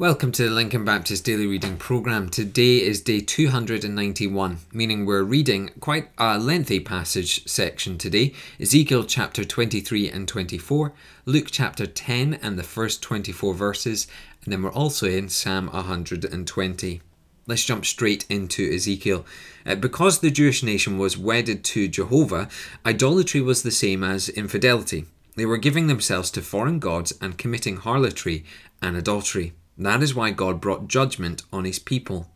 Welcome to the Lincoln Baptist Daily Reading Program. Today is day 291, meaning we're reading quite a lengthy passage section today Ezekiel chapter 23 and 24, Luke chapter 10 and the first 24 verses, and then we're also in Psalm 120. Let's jump straight into Ezekiel. Uh, because the Jewish nation was wedded to Jehovah, idolatry was the same as infidelity. They were giving themselves to foreign gods and committing harlotry and adultery. That is why God brought judgment on his people.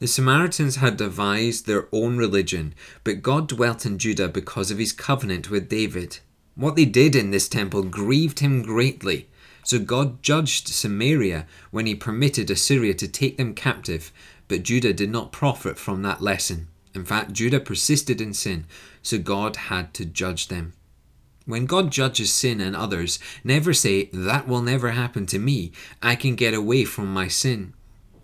The Samaritans had devised their own religion, but God dwelt in Judah because of his covenant with David. What they did in this temple grieved him greatly. So God judged Samaria when he permitted Assyria to take them captive, but Judah did not profit from that lesson. In fact, Judah persisted in sin, so God had to judge them. When God judges sin and others, never say, That will never happen to me. I can get away from my sin.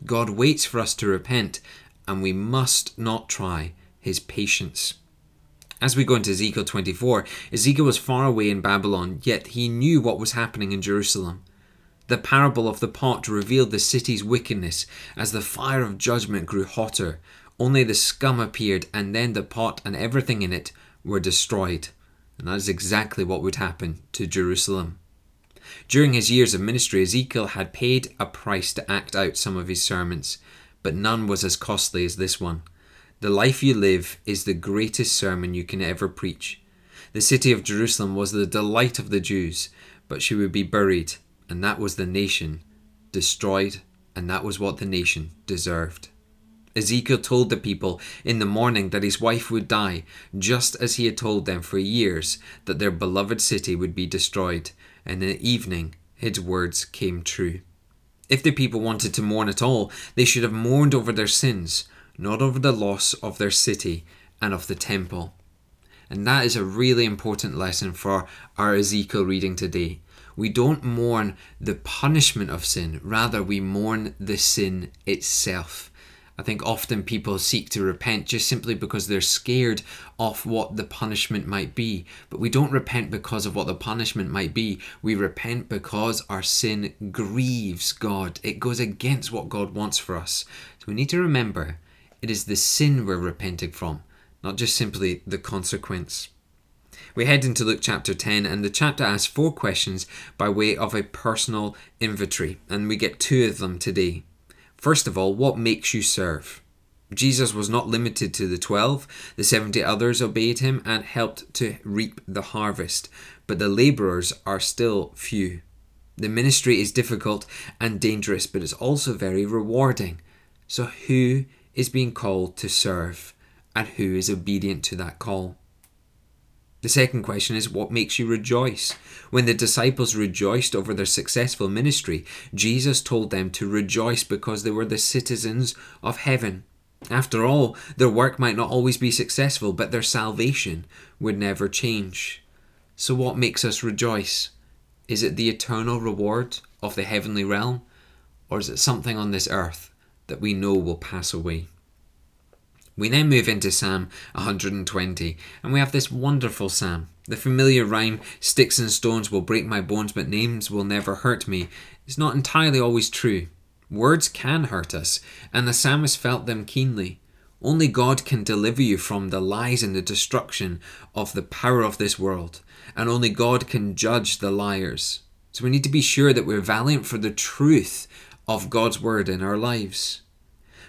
God waits for us to repent, and we must not try his patience. As we go into Ezekiel 24, Ezekiel was far away in Babylon, yet he knew what was happening in Jerusalem. The parable of the pot revealed the city's wickedness as the fire of judgment grew hotter. Only the scum appeared, and then the pot and everything in it were destroyed. And that is exactly what would happen to Jerusalem. During his years of ministry, Ezekiel had paid a price to act out some of his sermons, but none was as costly as this one. The life you live is the greatest sermon you can ever preach. The city of Jerusalem was the delight of the Jews, but she would be buried, and that was the nation, destroyed, and that was what the nation deserved. Ezekiel told the people in the morning that his wife would die, just as he had told them for years that their beloved city would be destroyed, and in the evening his words came true. If the people wanted to mourn at all, they should have mourned over their sins, not over the loss of their city and of the temple. And that is a really important lesson for our Ezekiel reading today. We don't mourn the punishment of sin, rather, we mourn the sin itself. I think often people seek to repent just simply because they're scared of what the punishment might be. But we don't repent because of what the punishment might be. We repent because our sin grieves God. It goes against what God wants for us. So we need to remember it is the sin we're repenting from, not just simply the consequence. We head into Luke chapter 10, and the chapter asks four questions by way of a personal inventory, and we get two of them today. First of all, what makes you serve? Jesus was not limited to the 12. The 70 others obeyed him and helped to reap the harvest, but the laborers are still few. The ministry is difficult and dangerous, but it's also very rewarding. So, who is being called to serve and who is obedient to that call? The second question is what makes you rejoice? When the disciples rejoiced over their successful ministry, Jesus told them to rejoice because they were the citizens of heaven. After all, their work might not always be successful, but their salvation would never change. So, what makes us rejoice? Is it the eternal reward of the heavenly realm, or is it something on this earth that we know will pass away? We now move into Psalm 120, and we have this wonderful psalm. The familiar rhyme, sticks and stones will break my bones, but names will never hurt me, is not entirely always true. Words can hurt us, and the psalmist felt them keenly. Only God can deliver you from the lies and the destruction of the power of this world, and only God can judge the liars. So we need to be sure that we're valiant for the truth of God's word in our lives.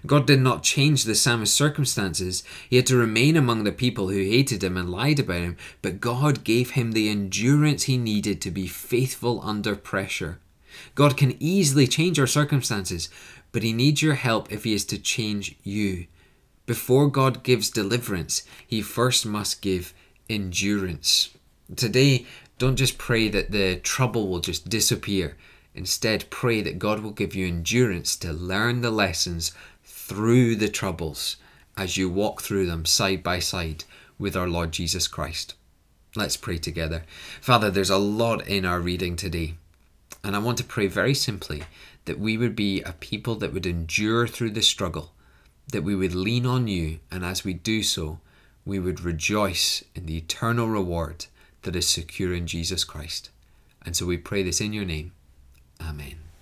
God did not change the psalmist's circumstances. He had to remain among the people who hated him and lied about him, but God gave him the endurance he needed to be faithful under pressure. God can easily change our circumstances, but He needs your help if He is to change you. Before God gives deliverance, He first must give endurance. Today, don't just pray that the trouble will just disappear. Instead, pray that God will give you endurance to learn the lessons through the troubles as you walk through them side by side with our Lord Jesus Christ. Let's pray together. Father, there's a lot in our reading today, and I want to pray very simply that we would be a people that would endure through the struggle, that we would lean on you, and as we do so, we would rejoice in the eternal reward that is secure in Jesus Christ. And so we pray this in your name. Amen.